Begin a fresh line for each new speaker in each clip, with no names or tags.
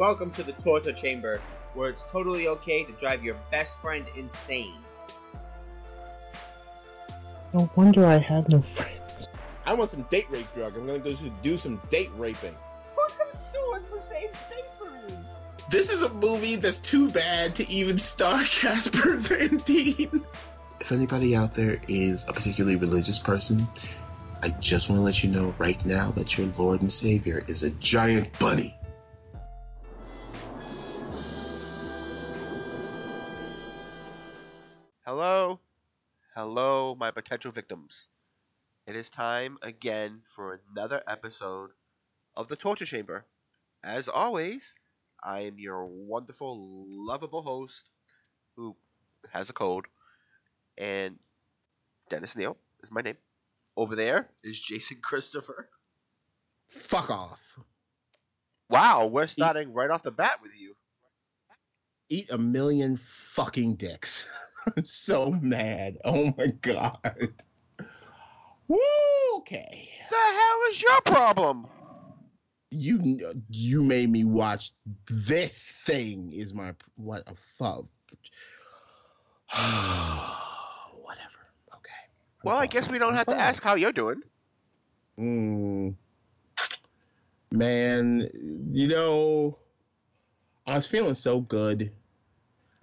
Welcome to the Torture Chamber, where it's totally okay to drive your best friend insane.
No wonder I had no friends.
I want some date rape drug. I'm gonna go do some date raping.
Who's gonna sue us for saying space
This is a movie that's too bad to even star Casper Van Dien. If anybody out there is a particularly religious person, I just want to let you know right now that your Lord and Savior is a giant bunny.
Potential victims. It is time again for another episode of the Torture Chamber. As always, I am your wonderful, lovable host who has a cold, and Dennis Neal is my name. Over there is Jason Christopher.
Fuck off.
Wow, we're starting right off the bat with you.
Eat a million fucking dicks. I'm so mad. Oh my god. Woo, okay.
The hell is your problem?
You you made me watch this thing. Is my what a fuck. Whatever. Okay. I'm
Well, I guess we don't
I'm
have to ask how you're doing.
Mm, man, you know, I was feeling so good.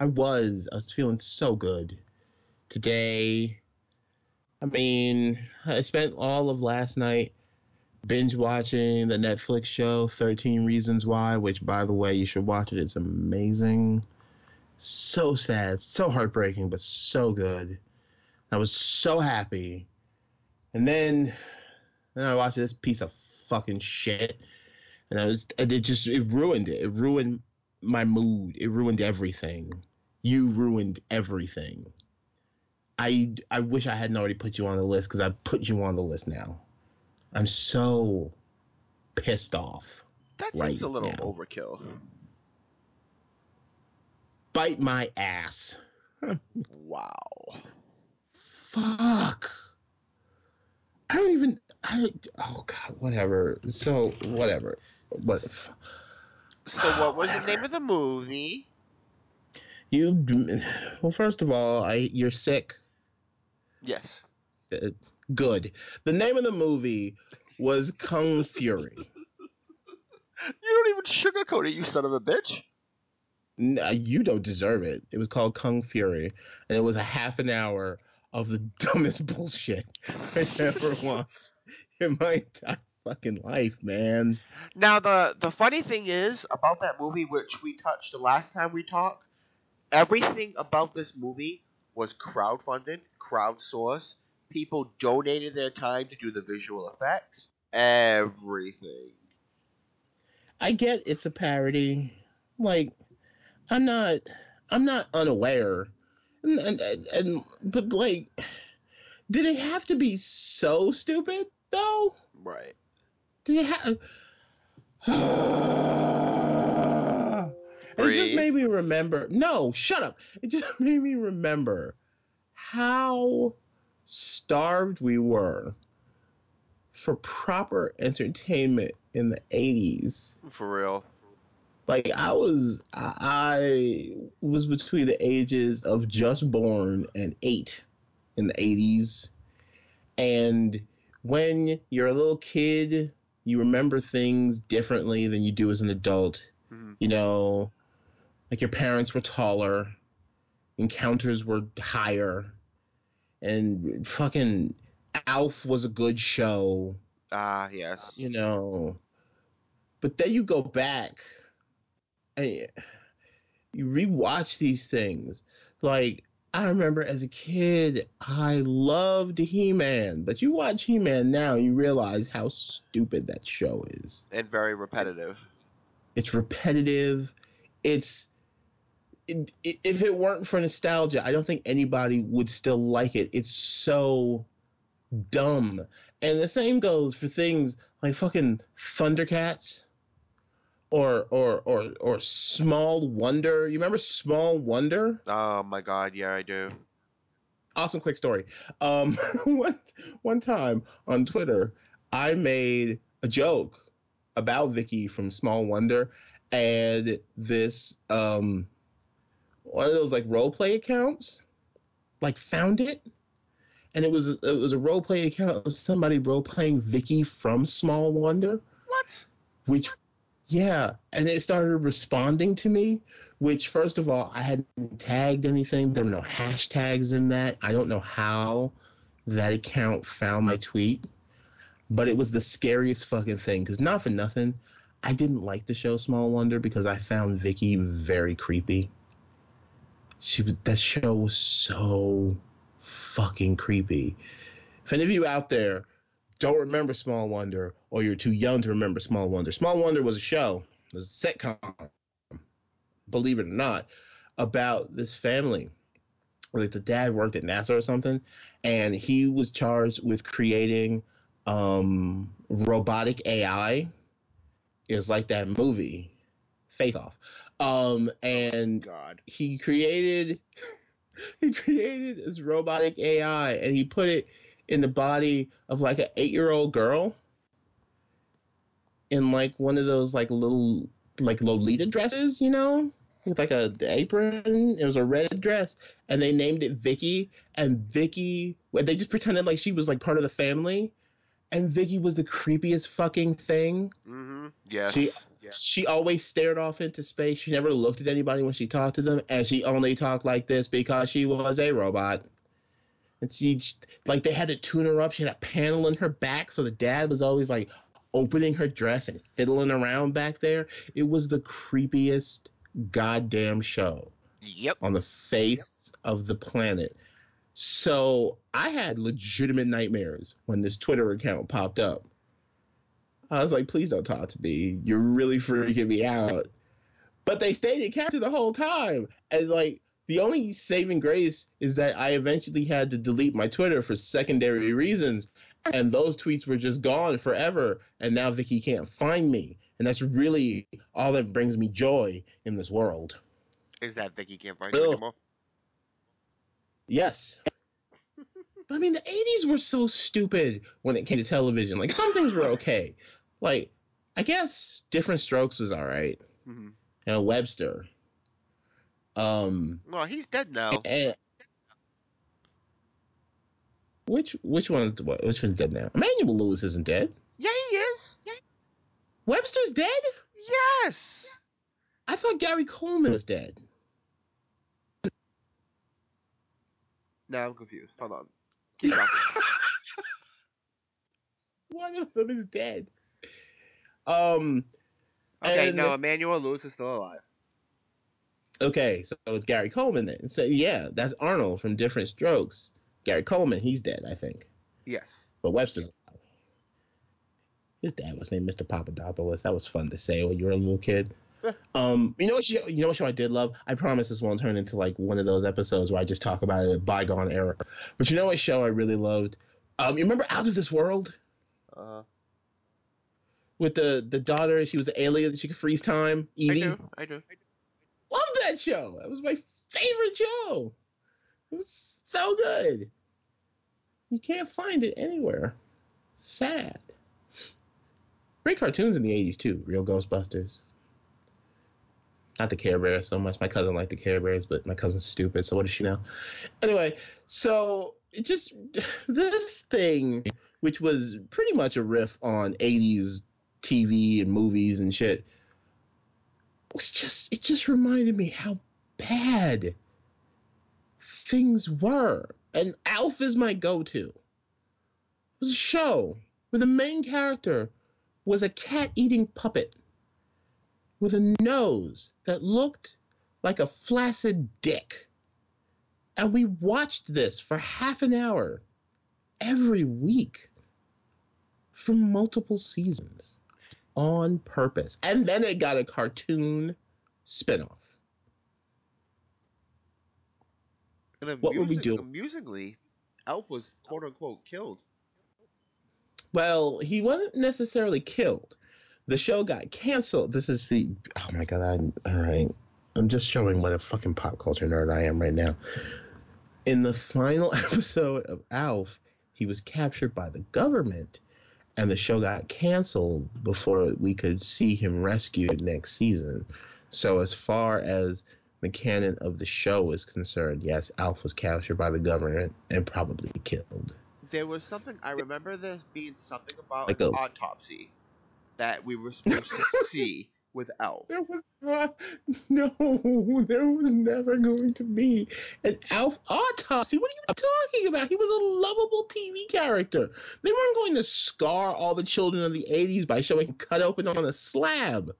I was. I was feeling so good today. I mean, I spent all of last night binge watching the Netflix show 13 Reasons Why, which, by the way, you should watch it. It's amazing. So sad, so heartbreaking, but so good. I was so happy. And then then I watched this piece of fucking shit, and I was, and it just, it ruined it. It ruined my mood. It ruined everything. You ruined everything. I, I wish I hadn't already put you on the list because I put you on the list now. I'm so pissed off.
That
Right
seems a little
now.
overkill.
Bite my ass.
Wow.
Fuck. I don't even. I, oh god, whatever. So whatever. What?
So, what was the name of the movie?
You well, first of all, I you're sick.
Yes.
Uh, Good. The name of the movie was Kung Fury.
You don't even sugarcoat it, you son of a bitch.
N- uh, You don't deserve it. It was called Kung Fury, and it was a half an hour of the dumbest bullshit I ever watched in my entire fucking life, man.
Now, the the funny thing is about that movie, which we touched the last time we talked, everything about this movie was crowdfunded, crowdsourced. People donated their time to do the visual effects. Everything.
I get it's a parody. Like, I'm not, I'm not unaware, and and, and, but like, did it have to be so stupid though?
Right.
Did it have? It just made me remember. No, shut up. It just made me remember how starved we were for proper entertainment in the 80s.
For real.
like I was I was between the ages of just born and eight in the eighties. And when you're a little kid, you remember things differently than you do as an adult.
Mhm.
You know, like your parents were taller, encounters were higher, and fucking Alf was a good show
Ah, yes.
you know. But then you go back and you rewatch these things. Like I remember as a kid, I loved He-Man, but you watch He-Man now, you realize how stupid that show is.
And very repetitive.
It's repetitive. It's it, it, if it weren't for nostalgia, I don't think anybody would still like it. It's so dumb. And the same goes for things like fucking Thundercats or or or or Small Wonder. You remember Small Wonder?
Oh my god, yeah, I do.
Awesome quick story. Um one one time on Twitter, I made a joke about Vicky from Small Wonder and this um one of those like role play accounts like found it. And it was it was a role play account of somebody role playing Vicky from Small Wonder.
What?
which yeah. And it started responding to me which first of all i hadn't tagged anything. There were no hashtags in that. I don't know how that account found my tweet. But it was the scariest fucking thing because not for nothing i didn't like the show small wonder because i found vicky very creepy she was that show was so fucking creepy if any of you out there don't remember Small Wonder or you're too young to remember Small Wonder. Small Wonder was a show, it was a sitcom, believe it or not, about this family. Like the dad worked at NASA or something, and he was charged with creating um, robotic AI. It's like that movie, Face Off. Um, and
God.
he created he created this robotic AI and he put it in the body of like an eight year old girl in like one of those like little like Lolita dresses, you know, with like a apron. It was a red dress, and they named it Vicky. And Vicky, they just pretended like she was like part of the family. And Vicky was the creepiest fucking thing.
Mm-hmm. Yes.
She- She always stared off into space. She never looked at anybody when she talked to them, and she only talked like this because she was a robot. And she like they had to tune her up. She had a panel in her back, so the dad was always like opening her dress and fiddling around back there. It was the creepiest goddamn show
Yep.
on the face of the planet. So I had legitimate nightmares when this Twitter account popped up. I was like, please don't talk to me. You're really freaking me out. But they stayed in capture the whole time. And like the only saving grace is that I eventually had to delete my Twitter for secondary reasons. And those tweets were just gone forever. And now Vicky can't find me. And that's really all that brings me joy in this world.
Is that Vicky can't find you anymore?
Yes. I mean, the 80s were so stupid when it came to television. Like, some things were okay. Like, I guess Diff'rent Strokes was all right.
Mm-hmm.
And Webster. Um,
Well, he's dead now.
and which which one's which one's dead now? Emmanuel Lewis isn't dead.
Yeah, he is. Yeah.
Webster's dead.
Yes.
I thought Gary Coleman was dead.
Now I'm confused. Hold on. Keep talking.
One of them is dead. Um.
okay, no, Emmanuel Lewis is still alive.
Okay, so it's Gary Coleman then. So yeah, that's Arnold from Diff'rent Strokes. Gary Coleman, he's dead, I think.
Yes.
But Webster's alive. His dad was named Mr. Papadopoulos. That was fun to say when you were a little kid. Um, you know what show, you know what show I did love? I promise this won't turn into like one of those episodes where I just talk about a bygone era. But you know what show I really loved? Um, you remember Out of This World
Uh,
with the the daughter? She was an alien. She could freeze time.
I do. I do.
Love that show. That was my favorite show. It was so good. You can't find it anywhere. Sad. Great cartoons in the 80s too. Real Ghostbusters. Not the Care Bears so much. My cousin liked the Care Bears, but my cousin's stupid, so what does she know? Anyway, so it just this thing, which was pretty much a riff on 80s TV and movies and shit, was just it just reminded me how bad things were. And Alf is my go-to. It was a show where the main character was a cat-eating puppet with a nose that looked like a flaccid dick. And we watched this for half an hour every week for multiple seasons on purpose. And then it got a cartoon spinoff.
And
What would we do?
Amusingly, Alf was quote unquote killed.
Well, he wasn't necessarily killed. The show got canceled. This is the oh my god! I, all right, I'm just showing what a fucking pop culture nerd I am right now. In the final episode of Alf, he was captured by the government, and the show got canceled before we could see him rescued next season. So as far as the canon of the show is concerned, yes, Alf was captured by the government and probably killed.
There was something I remember. There being something about
Like
an
a-
autopsy that we were supposed to see with Alf.
There was not, no, there was never going to be an Alf autopsy. What are you talking about? He was a lovable TV character. They weren't going to scar all the children of the 80s by showing cut open on a slab.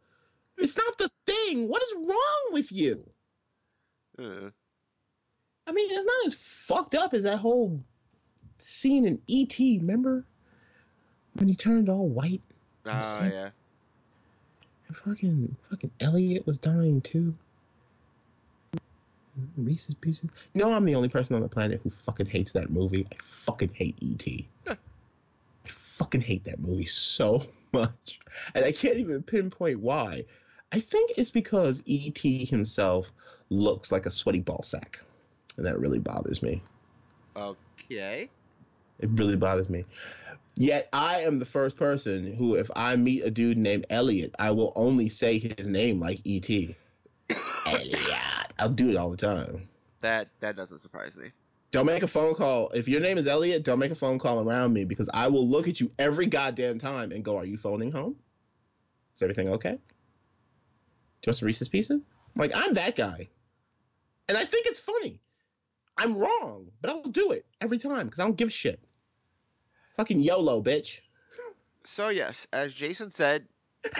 It's not the thing. What is wrong with you?
Uh,
I mean, it's not as fucked up as that whole scene in E.T., remember? When he turned all white
ah,
Insane.
yeah.
Fucking fucking Elliot was dying too. Reese's Pieces. You know I'm the only person on the planet who fucking hates that movie. I fucking hate E.T. I fucking hate that movie so much. And I can't even pinpoint why. I think it's because E.T. himself looks like a sweaty ball sack. And that really bothers me.
Okay.
It really bothers me. Yet I am the first person who, if I meet a dude named Elliot, I will only say his name like E.T. Elliot. I'll do it all the time.
That that doesn't surprise me.
Don't make a phone call. If your name is Elliot, don't make a phone call around me because I will look at you every goddamn time and go, Are you phoning home? Is everything okay? Do you want some Reese's Pieces? Like, I'm that guy. And I think it's funny. I'm wrong, but I'll do it every time because I don't give a shit. Fucking YOLO, bitch.
So yes, as Jason said,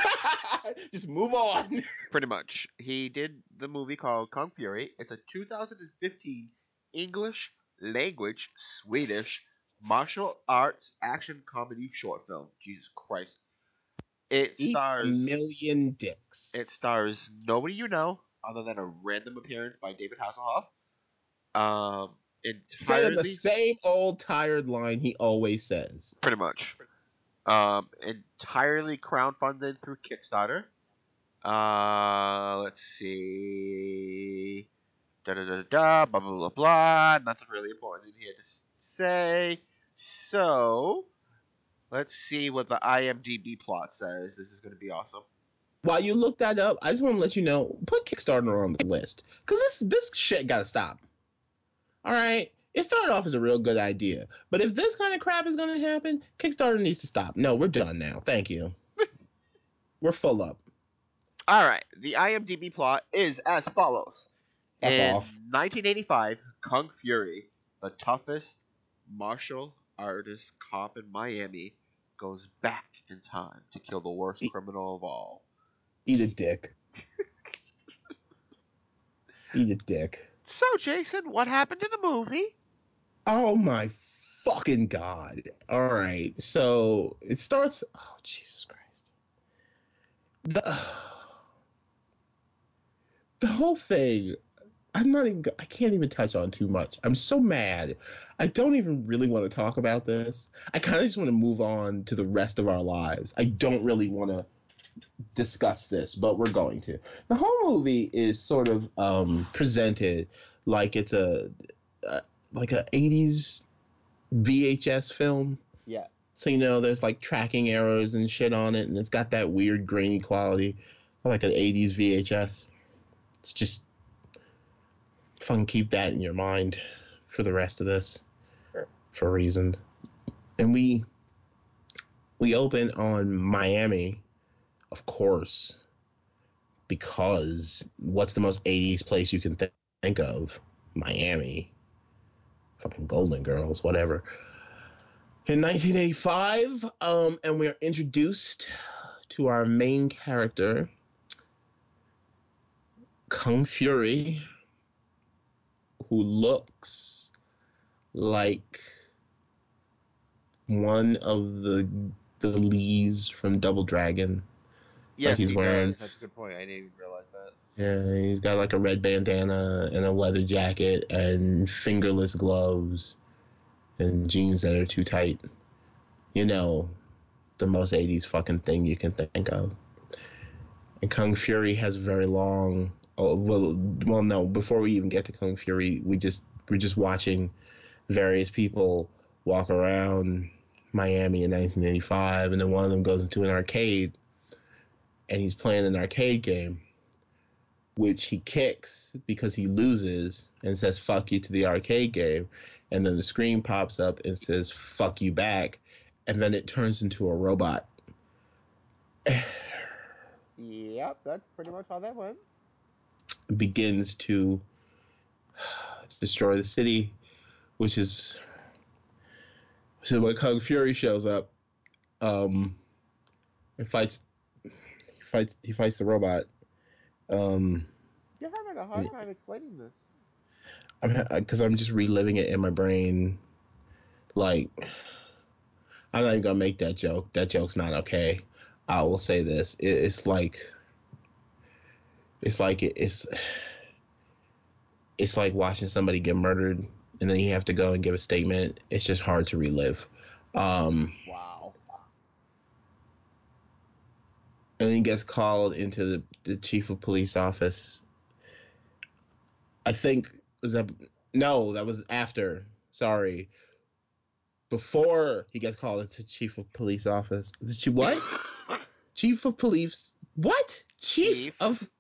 Just move on.
pretty much, he did the movie called Kung Fury. It's a 2015 English language Swedish martial arts action comedy short film. Jesus Christ! It
a
stars
million dicks.
it stars nobody you know other than a random appearance by David Hasselhoff. Um,
saying
entirely
the same old tired line he always says.
pretty much. Um, entirely crowdfunded through Kickstarter. Uh, let's see. Da da da da. Blah blah blah blah. Nothing really important in here to say. So, let's see what the IMDb plot says. This is going to be awesome.
While you look that up, I just want to let you know, put Kickstarter on the list because this this shit gotta stop. All right, it started off as a real good idea, but if this kind of crap is gonna happen, Kickstarter needs to stop. No, we're done now. Thank you. we're full up.
All right, the IMDb plot is as follows.
F
in
off.
1985, Kung Fury, the toughest martial artist cop in Miami, goes back in time to kill the worst
E-
criminal of all.
Eat a dick. Eat a dick.
So, Jason, what happened in the movie?
Oh my fucking god. All right. So it starts. Oh, Jesus Christ. The, the whole thing. I'm not even. I can't even touch on too much. I'm so mad. I don't even really want to talk about this. I kind of just want to move on to the rest of our lives. I don't really want to discuss this, but we're going to. The whole movie is sort of um, presented like it's a, a like a 80s VHS film.
Yeah.
So you know, there's like tracking arrows and shit on it, and it's got that weird grainy quality, like an 80s VHS. It's just fun. Keep that in your mind for the rest of this, for reasons. And we we open on Miami, of course, because what's the most 80s place you can th- think of? Miami. Fucking Golden Girls, whatever. In 1985, um, and we are introduced to our main character, Kung Fury, who looks like one of the the Lees from Double Dragon.
Yes,
he's
he
wearing-
does. That's a good point. I didn't even realize that.
Yeah, he's got like a red bandana and a leather jacket and fingerless gloves and jeans that are too tight. You know, the most 80s fucking thing you can think of. And Kung Fury has very long. Oh, well, well, no. Before we even get to Kung Fury, we just we're just watching various people walk around Miami in 1985, and then one of them goes into an arcade, and he's playing an arcade game, which he kicks because he loses and says "fuck you" to the arcade game, and then the screen pops up and says "fuck you" back, and then it turns into a robot.
Yep, that's pretty much how that went.
begins to destroy the city, which is which is when Kung Fury shows up. Um, and fights, fights, he fights the robot. Um,
You're having a hard time explaining this.
I'm because I'm just reliving it in my brain. Like, I'm not even gonna make that joke. That joke's not okay. I will say this: it, it's like, it's like it, it's, it's like watching somebody get murdered, and then you have to go and give a statement. It's just hard to relive. Um,
Wow.
And he gets called into the, the chief of police office. I think was that no, that was after. Sorry, before he gets called into chief of police office. The chi- what? chief of police? What? Chief,
Chief
of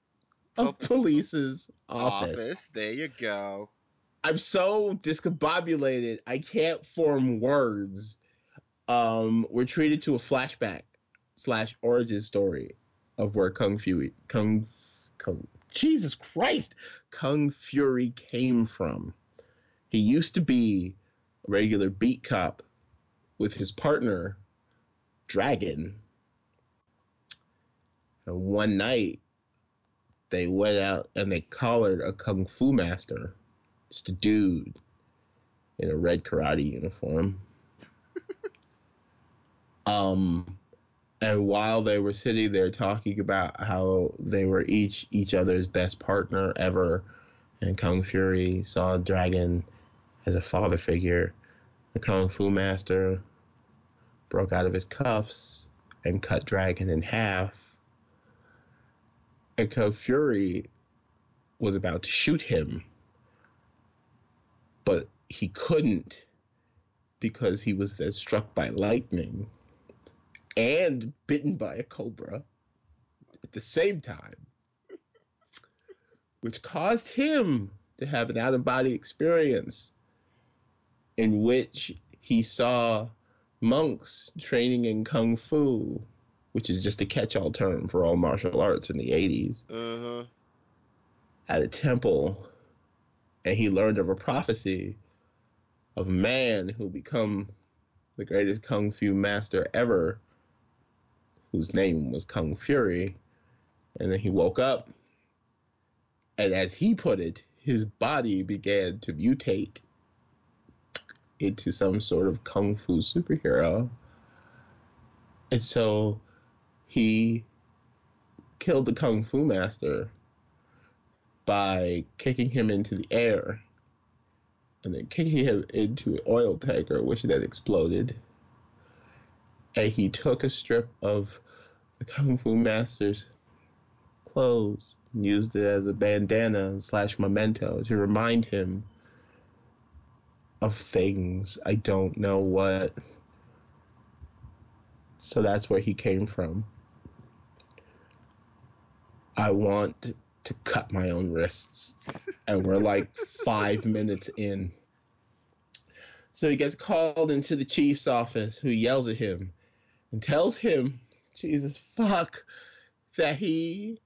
of
of
police's office.
Office. There you go.
I'm so discombobulated. I can't form words. Um, we're treated to a flashback slash origin story of where Kung Fury, Kung, Kung, Jesus Christ, Kung Fury came from. He used to be a regular beat cop with his partner, Dragon. And one night, they went out and they collared a kung fu master, just a dude in a red karate uniform. um, and while they were sitting there talking about how they were each each other's best partner ever, and Kung Fury saw Dragon as a father figure, the kung fu master broke out of his cuffs and cut Dragon in half. And Kung Fury was about to shoot him, but he couldn't because he was then struck by lightning and bitten by a cobra at the same time, which caused him to have an out of body experience in which he saw monks training in kung fu, which is just a catch all term for all martial arts in the 80s,
Uh huh.
at a temple. And he learned of a prophecy of a man who become the greatest kung fu master ever, whose name was Kung Fury. And then he woke up, and as he put it, his body began to mutate into some sort of kung fu superhero. And so he killed the kung fu master by kicking him into the air and then kicking him into an oil tanker, which then exploded. He took a strip of the kung fu master's clothes and used it as a bandana slash memento to remind him of things I don't know what. So that's where he came from. I want to cut my own wrists. And we're like five minutes in. So he gets called into the chief's office, who yells at him and tells him, Jesus fuck, that he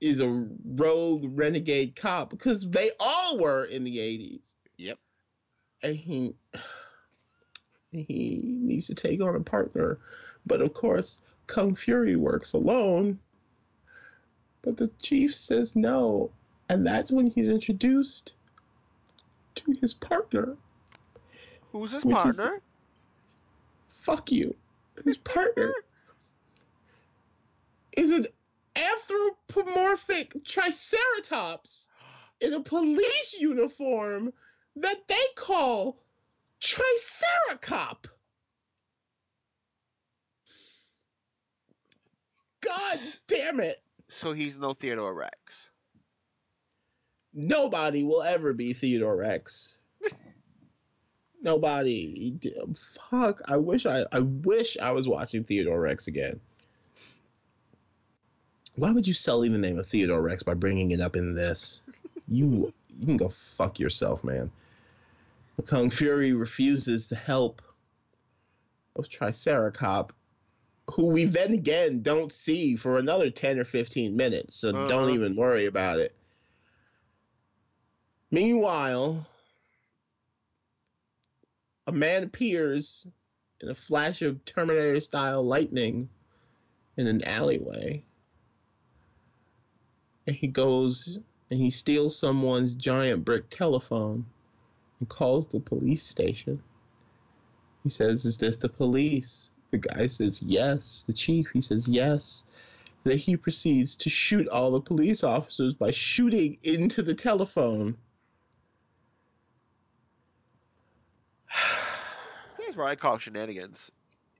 is a rogue renegade cop because they all were in the 80s.
Yep.
And he he needs to take on a partner. But of course, Kung Fury works alone. But the chief says no. And that's when he's introduced to his partner.
Who's his partner?
Fuck you. His partner is an anthropomorphic triceratops in a police uniform that they call Triceracop. God damn it.
So he's no Theodore Rex.
Nobody will ever be Theodore Rex. Nobody. Fuck. I wish I. I wish I was watching Theodore Rex again. Why would you sully the name of Theodore Rex by bringing it up in this? You you can go fuck yourself, man. Kung Fury refuses to help of Triceracop, who we then again don't see for another 10 or 15 minutes, so
Uh-huh.
don't even worry about it. Meanwhile, a man appears in a flash of Terminator style lightning in an alleyway. And he goes and he steals someone's giant brick telephone and calls the police station. He says, Is this the police? The guy says, Yes. The chief, he says, Yes. Then he proceeds to shoot all the police officers by shooting into the telephone.
Where I call shenanigans.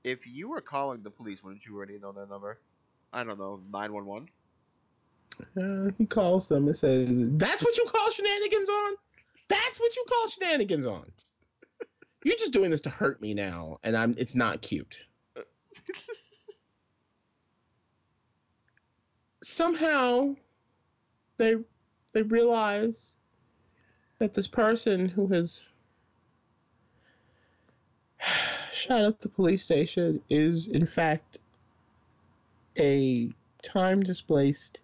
If you were calling the police, wouldn't you already know their number? I don't know, 911?
Uh, he calls them and says, That's what you call shenanigans on? That's what you call shenanigans on. You're just doing this to hurt me now, and I'm it's not cute. Somehow they they realize that this person who has shot up the police station is in fact a time displaced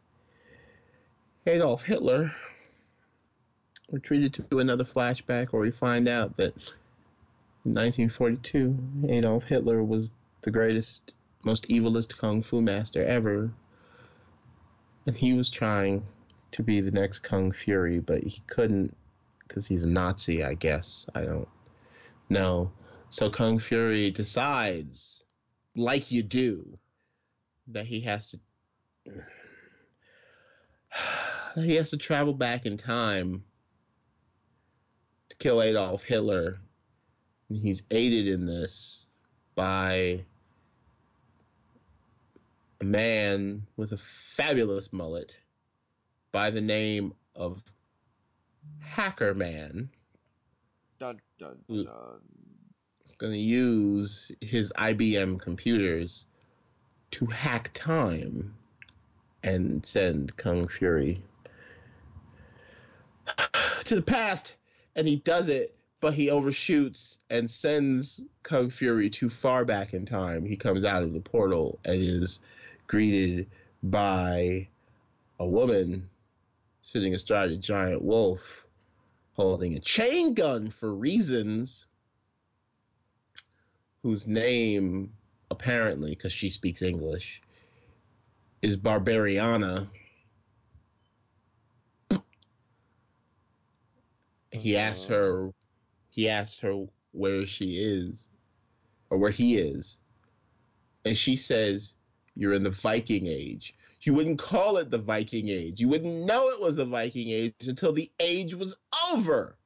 Adolf Hitler. We're treated to another flashback where we find out that in 1942, Adolf Hitler was the greatest, most evilest kung fu master ever. And he was trying to be the next Kung Fury, but he couldn't because he's a Nazi, I guess. I don't know. So Kung Fury decides, like you do, that he has to he has to travel back in time to kill Adolf Hitler. And he's aided in this by a man with a fabulous mullet by the name of Hackerman.
Dun dun dun.
He's going to use his IBM computers to hack time and send Kung Fury to the past. And he does it, but he overshoots and sends Kung Fury too far back in time. He comes out of the portal and is greeted by a woman sitting astride a giant wolf holding a chain gun for reasons whose name apparently because she speaks english is barbariana. He asks uh-huh. her he asks her where she is or where he is and she says you're in the viking age. You wouldn't call it the viking age. You wouldn't know it was the viking age until the age was over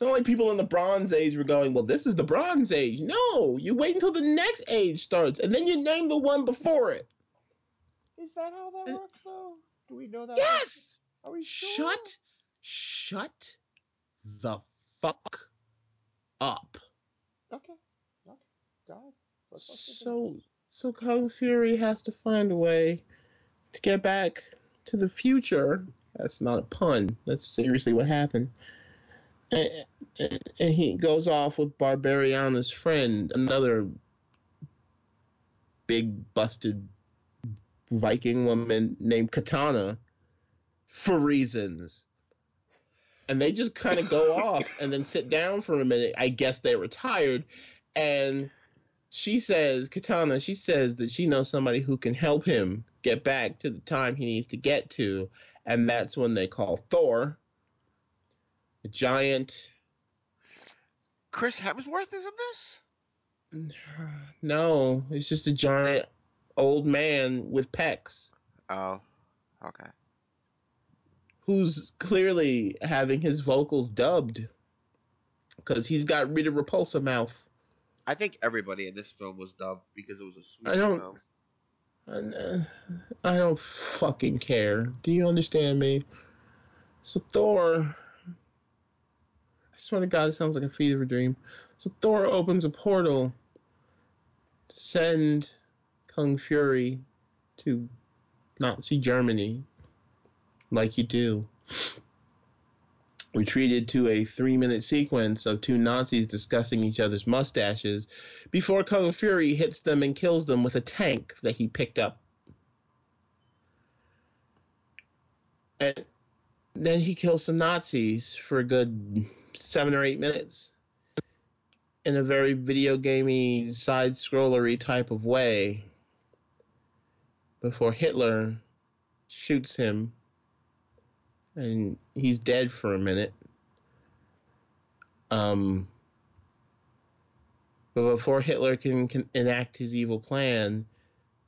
it's not like people in the bronze age were going well this is the bronze age no you wait until the next age starts and then you name the one before it
Is that how that
Uh,
works, though? Do we know that?
yes
Are we sure?
Shut, shut the fuck up.
Okay. Okay. God. Let's- let's get
So, so Kung Fury has to find a way to get back to the future. That's not a pun. That's seriously what happened. And, and, he goes off with Barbariana's friend, another big busted Viking woman named Katana, for reasons. And they just kind of go off and then sit down for a minute. I guess they were tired. And she says, Katana, she says that she knows somebody who can help him get back to the time he needs to get to. And that's when they call Thor, the giant.
Chris Hemsworth is in this?
No, it's just a giant old man with pecs
Oh. Okay.
who's clearly having his vocals dubbed because he's got Rita Repulsa mouth.
I think everybody in this film was dubbed because it was a Swedish
I don't-
film.
And, uh, I don't fucking care. Do you understand me? So Thor swear to God, it sounds like a fever dream. So Thor opens a portal to send Kung Fury to Nazi Germany, like you do. We treated to a three minute sequence of two Nazis discussing each other's mustaches before Kung Fury hits them and kills them with a tank that he picked up. And then he kills some Nazis for a good seven or eight minutes in a very video gamey, side scrollery type of way before Hitler shoots him and he's dead for a minute. Um, but before Hitler can, can enact his evil plan,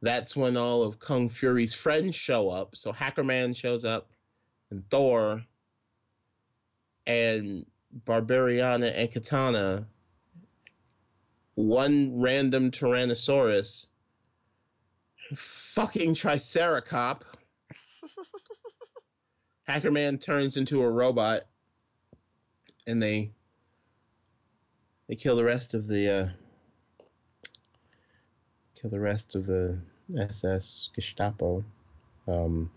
that's when all of Kung Fury's friends show up. So Hackerman shows up, and Thor, and Barbariana and Katana, one random Tyrannosaurus, fucking Triceracop. Hackerman turns into a robot, and they they kill the rest of the uh, kill the rest of the SS Gestapo. Um,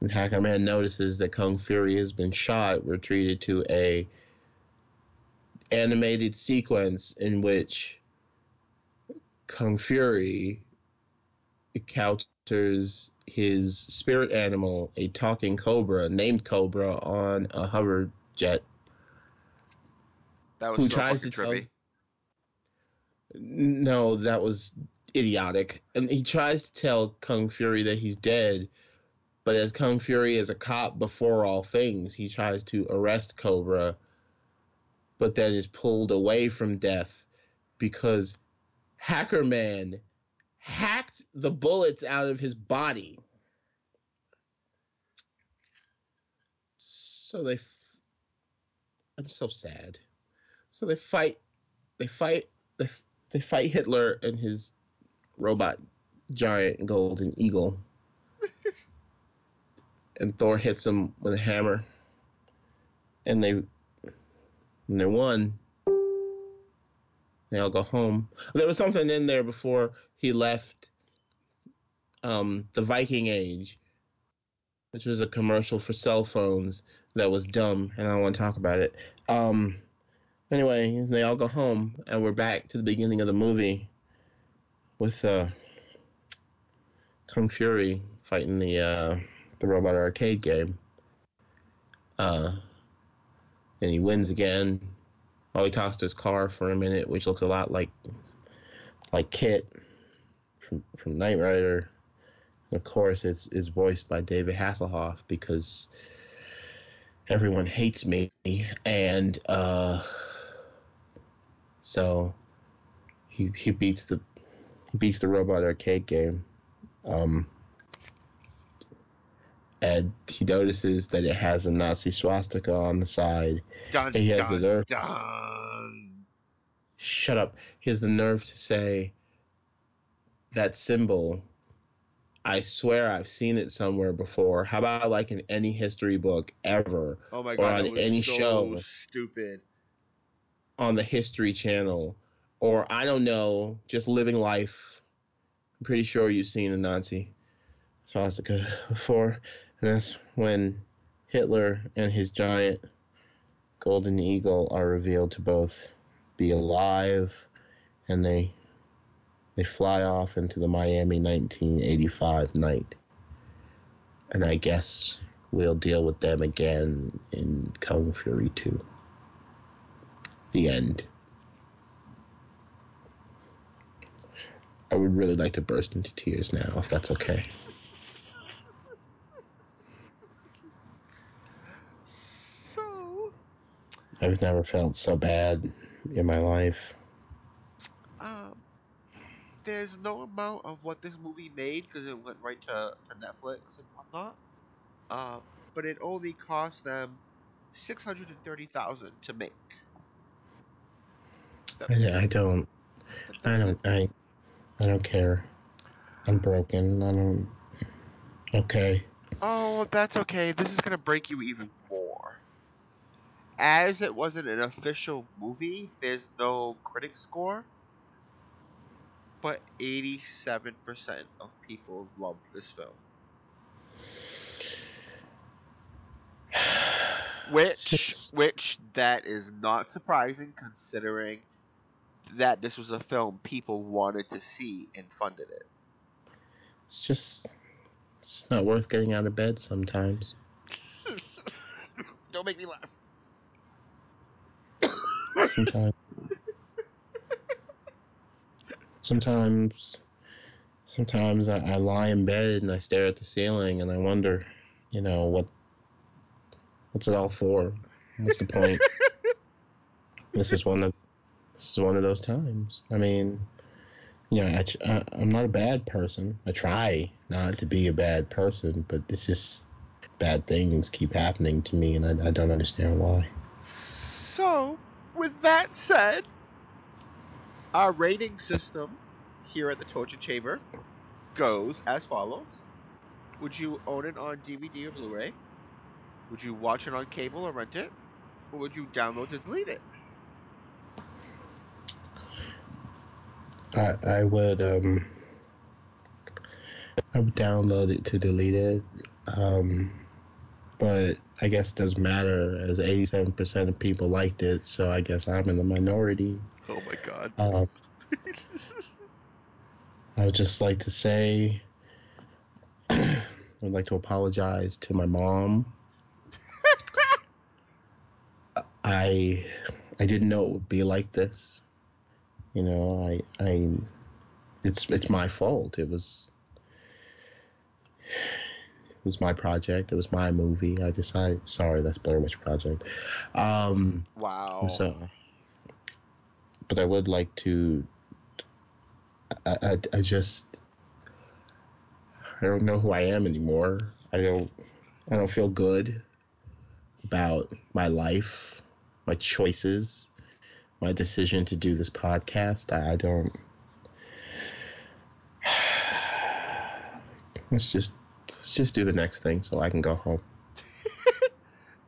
and Hackerman notices that Kung Fury has been shot. We're treated to a animated sequence in which Kung Fury encounters his spirit animal, a talking cobra named Cobra, on a hover jet.
That was
Who
so
tries to tell- No, that was idiotic. And he tries to tell Kung Fury that he's dead, but as Kung Fury is a cop before all things, he tries to arrest Cobra, but then is pulled away from death because Hackerman hacked the bullets out of his body. So they. F- I'm so sad. So they fight. They fight. They, f- they fight Hitler and his robot giant golden eagle. And Thor hits him with a hammer. And they. And they won. They all go home. There was something in there before he left um, the Viking Age, which was a commercial for cell phones that was dumb, and I don't want to talk about it. Um, anyway, they all go home, and we're back to the beginning of the movie with uh, Kung Fury fighting the uh, the robot arcade game. Uh, and he wins again. Oh, he talks to his car for a minute, which looks a lot like like KITT from from Knight Rider. And of course, it's is voiced by David Hasselhoff because everyone hates me, and uh, so he he beats the he beats the robot arcade game. Um, and he notices that it has a Nazi swastika on the side.
Dun,
He has the nerve to-
dun.
Shut up. He has the nerve to say that symbol. I swear I've seen it somewhere before. How about like in any history book ever
Oh my
Or
god,
on
that was
any
so
show.
stupid.
on the History Channel? Or I don't know, just living life. I'm pretty sure you've seen a Nazi swastika before. That's when Hitler and his giant golden eagle are revealed to both be alive and they they fly off into the Miami 1985 night. And I guess we'll deal with them again in Kung Fury 2. The end. I would really like to burst into tears now, if that's okay.
So,
I've never felt so bad in my life.
um, there's no amount of what this movie made because it went right to, to Netflix and whatnot. Uh, but it only cost them six hundred and thirty thousand to make.
I, I don't. I don't. I. I don't care. I'm broken. I don't. Okay.
Oh, that's okay. This is gonna break you even. As it wasn't an official movie, there's no critic score. But 87% of people loved this film. Which, which that is not surprising considering that this was a film people wanted to see and funded it.
It's just it's not worth getting out of bed sometimes.
Don't make me laugh.
Sometimes sometimes sometimes I, I lie in bed and I stare at the ceiling and I wonder, you know, what what's it all for? What's the point? this is one of this is one of those times. I mean, you know, I, I, I'm not a bad person. I try not to be a bad person, but it's just bad things keep happening to me, and I, I don't understand why.
So, with that said, our rating system here at the Torture Chamber goes as follows Would you own it on DVD or Blu ray? Would you watch it on cable or rent it? Or would you download to delete it?
I I would um I would download it to delete it. Um but I guess it doesn't matter as 87% of people liked it, so I guess I'm in the minority.
Oh my god.
Um I would just like to say I would like to apologize to my mom. I I didn't know it would be like this. You know, I I it's it's my fault. It was it was my project. It was my movie. I decided. Sorry, that's Blair Witch Project. Um,
Wow.
so, but I would like to. I, I I just I don't know who I am anymore. I don't I don't feel good about my life, my choices, my decision to do this podcast. I, I don't. Let's just let's just do the next thing so I can go home.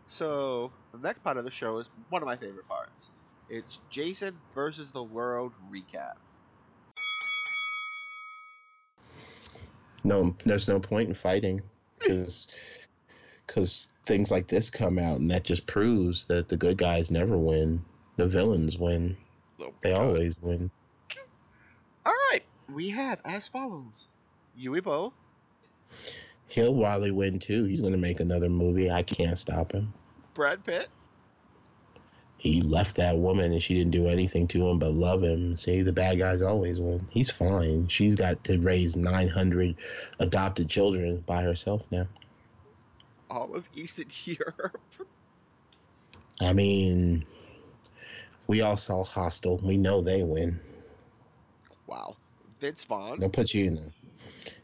So, the next part of the show is one of my favorite parts. It's Jason versus the World recap.
No, there's no point in fighting because because things like this come out and that just proves that the good guys never win. The villains win.
Oh
They
God.
always win.
All right, we have as follows: Uwe Boll,
He'll Wally win too. He's gonna make another movie. I can't stop him.
Brad Pitt,
He left that woman and she didn't do anything to him but love him. See, the bad guys always win. He's fine. She's got to raise 900 adopted children by herself now.
all of Eastern Europe.
I mean, we all saw Hostel. We know they win.
Wow, Vince Vaughn,
They'll put you in there.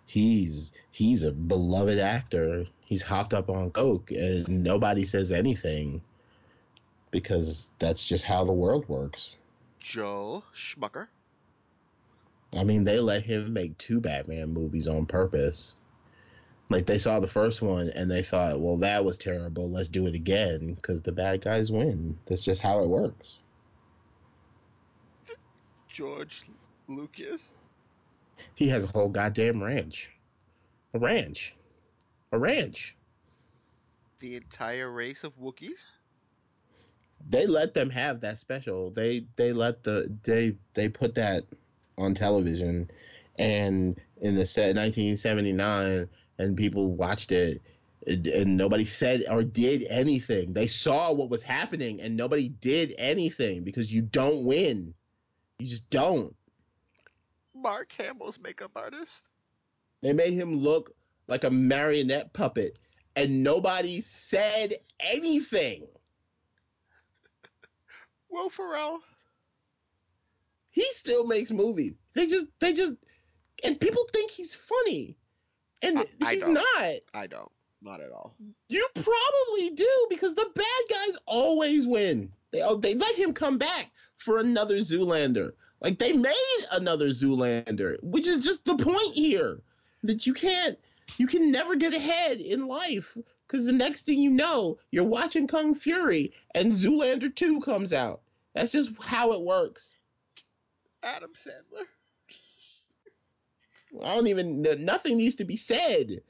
He's he's a beloved actor. He's hopped up on coke and nobody says anything because that's just how the world works.
Joel Schumacher,
I mean, they let him make two Batman movies on purpose. Like they saw the first one and they thought, well, that was terrible. Let's do it again because the bad guys win. That's just how it works.
George Lucas,
He has a whole goddamn ranch, a ranch, a ranch.
the entire race of Wookiees,
they let them have that special. They they let the they they put that on television, and in the set 1979, and people watched it, and, and nobody said or did anything. They saw what was happening, and nobody did anything because you don't win. You just don't.
Mark Hamill's makeup artist,
They made him look like a marionette puppet, and nobody said anything.
Will Ferrell,
he still makes movies. They just they just and people think he's funny. And
I- I
he's
don't.
not.
I don't, not at all.
You probably do because the bad guys always win. They oh, they let him come back for another Zoolander. Like they made another Zoolander, which is just the point here that you can't you can never get ahead in life Because the next thing you know, you're watching Kung Fury and Zoolander 2 comes out. That's just how it works.
Adam Sandler.
I don't even, nothing needs to be said.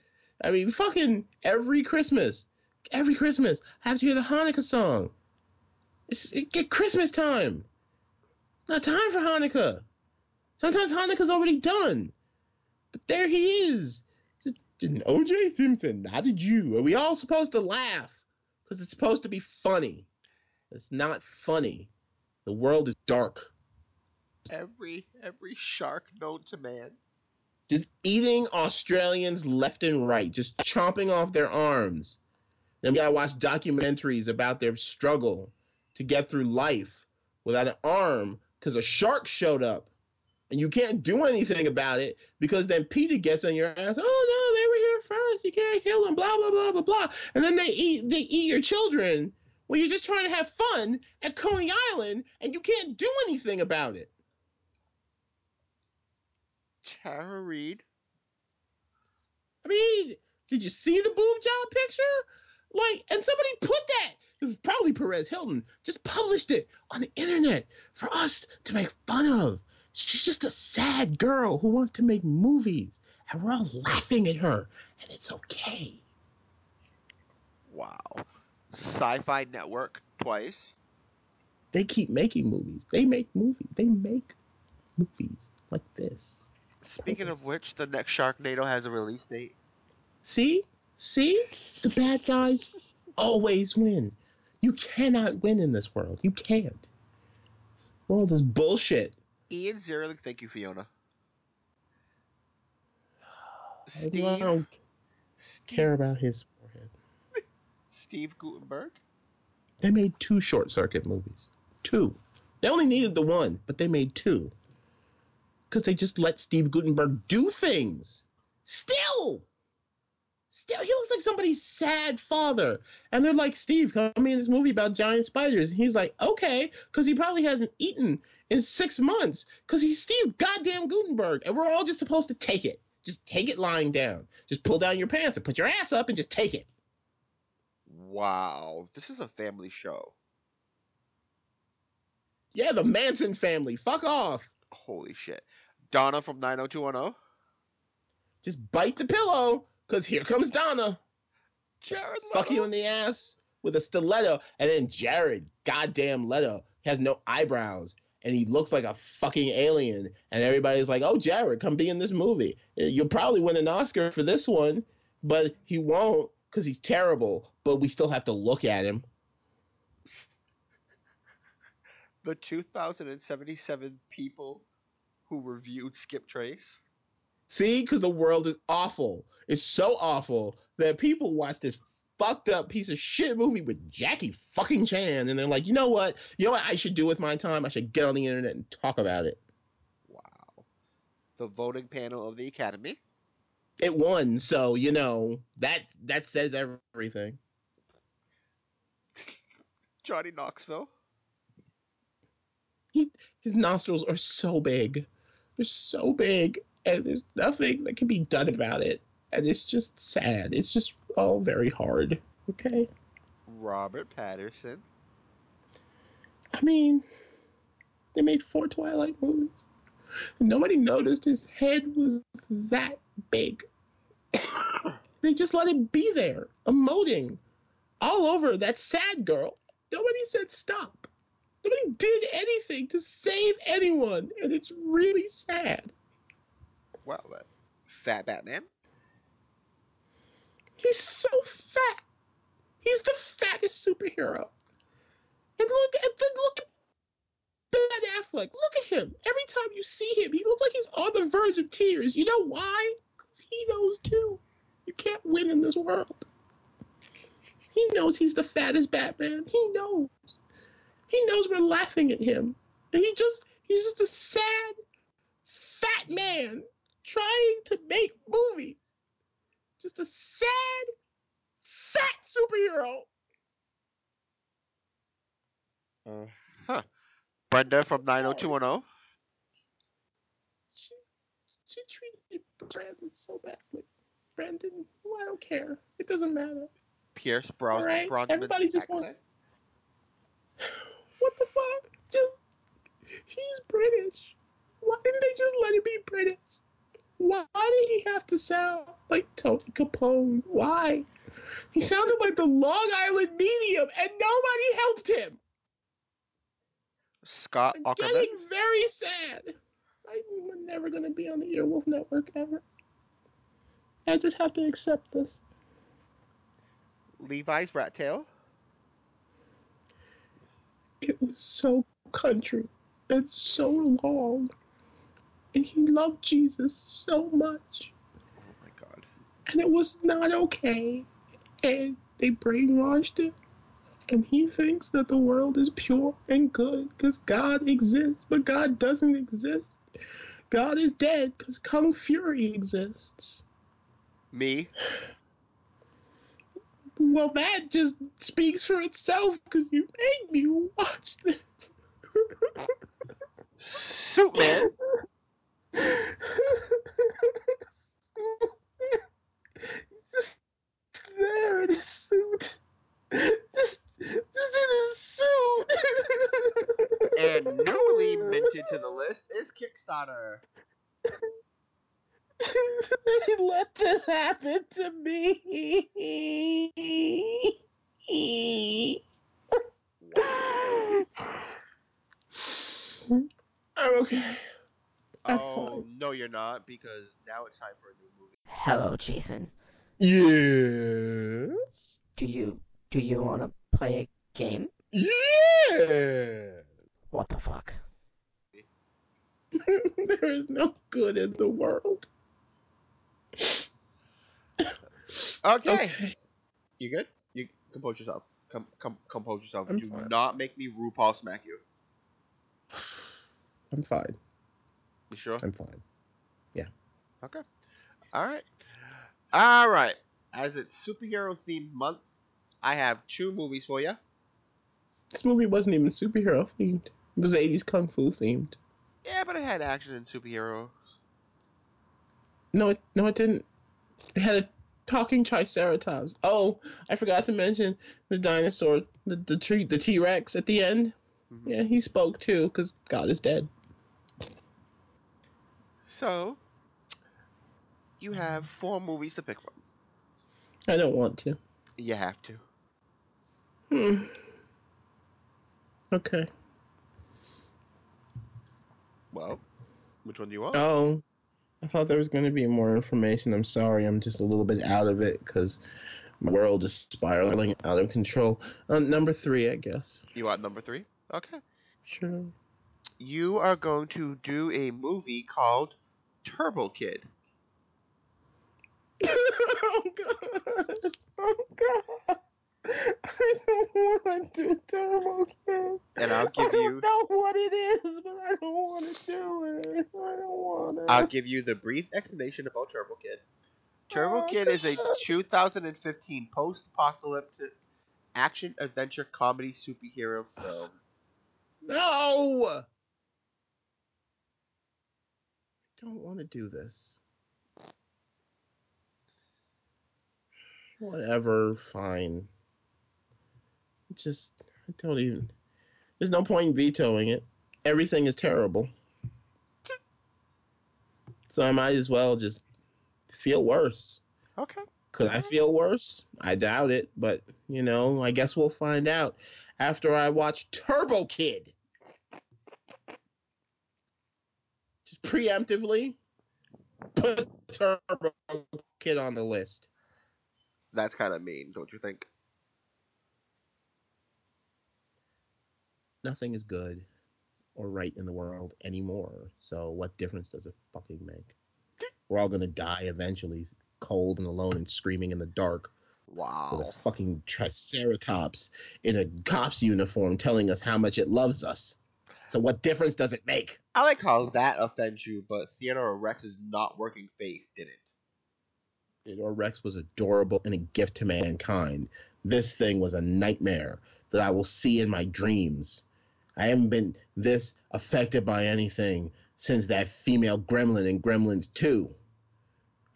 I mean, fucking every Christmas, every Christmas, I have to hear the Hanukkah song. It's it, get Christmas time. Not time for Hanukkah. Sometimes Hanukkah's already done. But there he is. Just, an OJ Simpson, not a Jew. Are we all supposed to laugh? Because it's supposed to be funny. It's not funny. The world is dark.
Every every shark known to man.
Just eating Australians left and right, just chomping off their arms. Then we gotta watch documentaries about their struggle to get through life without an arm because a shark showed up. And you can't do anything about it because then PETA gets on your ass. Oh no, they were here first. You can't kill them. Blah blah blah blah blah. And then they eat they eat your children when you're just trying to have fun at Coney Island and you can't do anything about it.
Tara Reid.
I mean, did you see the boob job picture? Like, and somebody put that. It was probably Perez Hilton. Just published it on the internet for us to make fun of. She's just a sad girl who wants to make movies, and we're all laughing at her, and it's okay.
Wow. Sci-Fi Network twice.
They keep making movies. They make movies. They make movies like this.
Speaking of which, the next Sharknado has a release date.
See? See? The bad guys always win. You cannot win in this world. You can't. This world is bullshit.
Ian Ziering, thank you, Fiona.
I
Steve,
don't
Steve,
care about his forehead.
Steve Guttenberg.
They made two short circuit movies. Two. They only needed the one, but they made two. Because they just let Steve Guttenberg do things. Still! Still, he looks like somebody's sad father. And they're like, Steve, come in this movie about giant spiders. And he's like, okay, because he probably hasn't eaten in six months. Because he's Steve goddamn Guttenberg. And we're all just supposed to take it. Just take it lying down. Just pull down your pants and put your ass up and just take it.
Wow, this is a family show.
Yeah, the Manson family. Fuck off.
Holy shit. Donna from 90210.
Just bite the pillow, because here comes Donna.
Jared
Fuck you in the ass with a stiletto. And then Jared, goddamn Leto, has no eyebrows. And he looks like a fucking alien. And everybody's like, oh, Jared, come be in this movie. Eh, you'll probably win an Oscar for this one, but he won't because he's terrible. But we still have to look at him.
The 2077 people who reviewed Skiptrace.
See, because the world is awful. It's so awful that people watch this fucked up piece of shit movie with Jackie fucking Chan, and they're like, you know what? You know what I should do with my time? I should get on the internet and talk about it.
Wow. The voting panel of the Academy.
It won, so you know that that says everything.
Johnny Knoxville.
He His nostrils are so big. They're so big, and there's nothing that can be done about it. And it's just sad. It's just all very hard. Okay.
Robert Pattinson.
I mean, they made four Twilight movies. Nobody noticed his head was that big. they just let it be there, emoting all over that sad girl. Nobody said stop. Nobody did anything to save anyone, and it's really sad.
Well, then. Fat Batman.
He's so fat. He's the fattest superhero. And look at the look at Ben Affleck. Look at him. Every time you see him, he looks like he's on the verge of tears. You know why? Because he knows too. You can't win in this world. He knows he's the fattest Batman. He knows. He knows we're laughing at him. And he just he's just a sad, fat man trying to make movies. Just a sad, fat superhero.
Uh, huh. Brenda from 90210.
She, she treated Brandon so badly. Brandon, well, I don't care. It doesn't matter.
Pierce Bros-
Alright,
Brosnan's
everybody just want-
accent.
What the fuck? Just he's British. Why didn't they just let him be British? Why did he have to sound like Tony Capone? Why? He sounded like the Long Island medium, and nobody helped him.
Scott
I'm
Aukerman.
getting very sad. I'm never gonna be on the Earwolf Network ever. I just have to accept this.
Levi's Rat Tail.
It was so country and so long, and he loved Jesus so much.
Oh my god.
and it was not okay. And they brainwashed him, and he thinks that the world is pure and good because God exists, but God doesn't exist. God is dead because Kung Fury exists.
Me.
Well, that just speaks for itself because you made me watch this.
Suitman.
He's just there in his suit. Just, just in his suit.
And newly minted to the list is Kickstarter.
they let this happen to me. I'm okay.
Oh, no, you're not, because now it's time for a new movie.
Hello, Jason.
Yes.
Do you do you want to play a game?
Yeah.
What the fuck?
there is no good in the world.
Okay. You good? You compose yourself. Com- com- compose yourself.
I'm
Do
fine.
not make me RuPaul smack you.
I'm fine.
You sure?
I'm fine. Yeah.
Okay. All right. All right. As it's superhero themed month, I have two movies for you.
This movie wasn't even superhero themed. It was 80s kung fu themed.
Yeah, but it had action and superheroes.
No, it no, it didn't. It had a talking triceratops. Oh, I forgot to mention the dinosaur, the the tree, the T Rex at the end.
Mhm.
Yeah, he spoke too, because God is dead.
So, you have four movies to pick from.
I don't want to.
You have to.
Hmm. Okay.
Well, which one do you want?
Oh, I thought there was going to be more information. I'm sorry, I'm just a little bit out of it because my world is spiraling out of control. Uh, number three, I guess.
You want number three? Okay.
Sure.
You are going to do a movie called Turbo Kid.
oh God! Oh God! I don't want to do Turbo Kid.
And I'll give you.
I don't know what it is, but I don't want to do it. I don't want to.
I'll give you the brief explanation about Turbo Kid. Turbo
Oh,
Kid is a 2015 post-apocalyptic action adventure comedy superhero film.
No! Don't want to do this. Whatever, fine. Just, I don't even. There's no point in vetoing it. Everything is terrible. So I might as well just feel worse.
Okay.
Could I feel worse? I doubt it, but you know, I guess we'll find out after I watch Turbo Kid. Just preemptively put Turbo Kid on the list.
That's kind of mean, don't you think?
Nothing is good or right in the world anymore. So what difference does it fucking make? We're all gonna die eventually, cold and alone and screaming in the dark with
Wow.
a fucking triceratops in a cop's uniform telling us how much it loves us. So what difference does it make?
I like how that offends you, but Theodore Rex's not working face didn't.
Theodore Rex was adorable and a gift to mankind. This thing was a nightmare that I will see in my dreams. I haven't been this affected by anything since that female gremlin in Gremlins 2.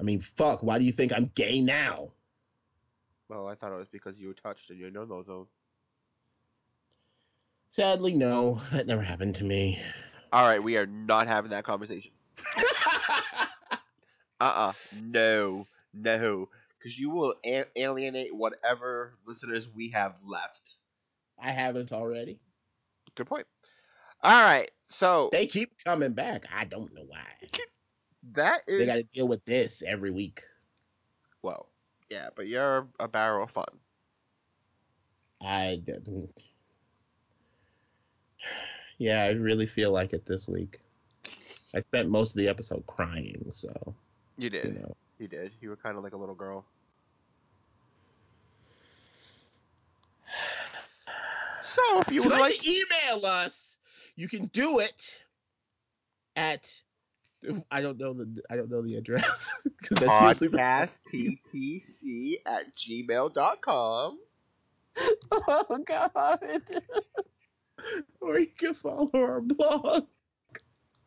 I mean, fuck, why do you think I'm gay now?
Well, I thought it was because you were touched and in your no-no zone.
Sadly, no, that never happened to me.
All right, we are not having that conversation. Uh-uh. No. No. Because you will a- alienate whatever listeners we have left.
I haven't already.
Good point. All right. So
They keep coming back. I don't know why.
that is They
got to deal with this every week.
well, yeah, but you're a barrel of fun.
I didn't. Mm. Yeah, I really feel like it this week. I spent most of the episode crying, so
You did.
you know.
You did. You were kind of like a little girl. So if you would
like
like,
to email us, you can do it at I don't know the I don't know the address 'cause that's usually the-
podcasttc at gmail.com.
Oh God! or you can follow our blog.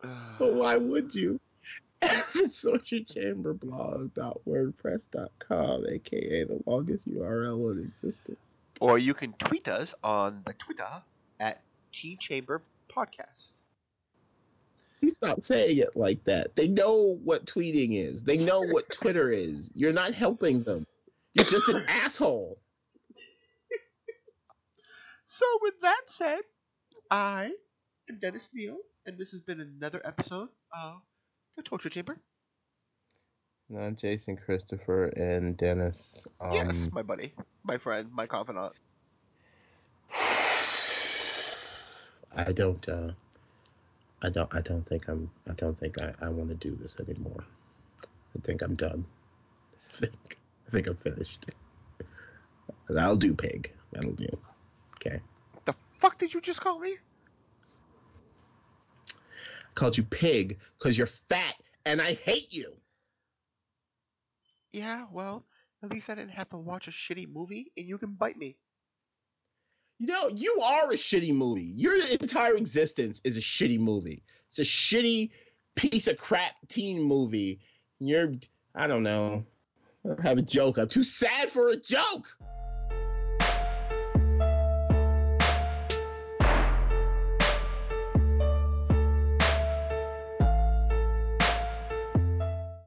But why would you? the social chamber socialchamberblog.wordpress.com, aka the longest URL in existence.
Or you can tweet us on the Twitter at G Chamber Podcast.
Please stop saying it like that. They know what tweeting is. They know what Twitter is. You're not helping them. You're just an asshole.
So with that said, I am Dennis Neal, and this has been another episode of the Torture Chamber.
I'm Jason Christopher and Dennis. Um,
yes, my buddy, my friend, my confidant.
I don't. Uh, I don't. I don't think I'm. I don't think I, I want to do this anymore. I think I'm done. I think. I think I'm finished. That'll do, pig. That'll do. Okay.
Fuck did you just call me?
I called you pig because you're fat and I hate you.
Yeah, well, at least I didn't have to watch a shitty movie, and you can bite me.
You know, you are a shitty movie. Your entire existence is a shitty movie. It's a shitty piece of crap teen movie. You're, I don't know. I don't have a joke. I'm too sad for a joke.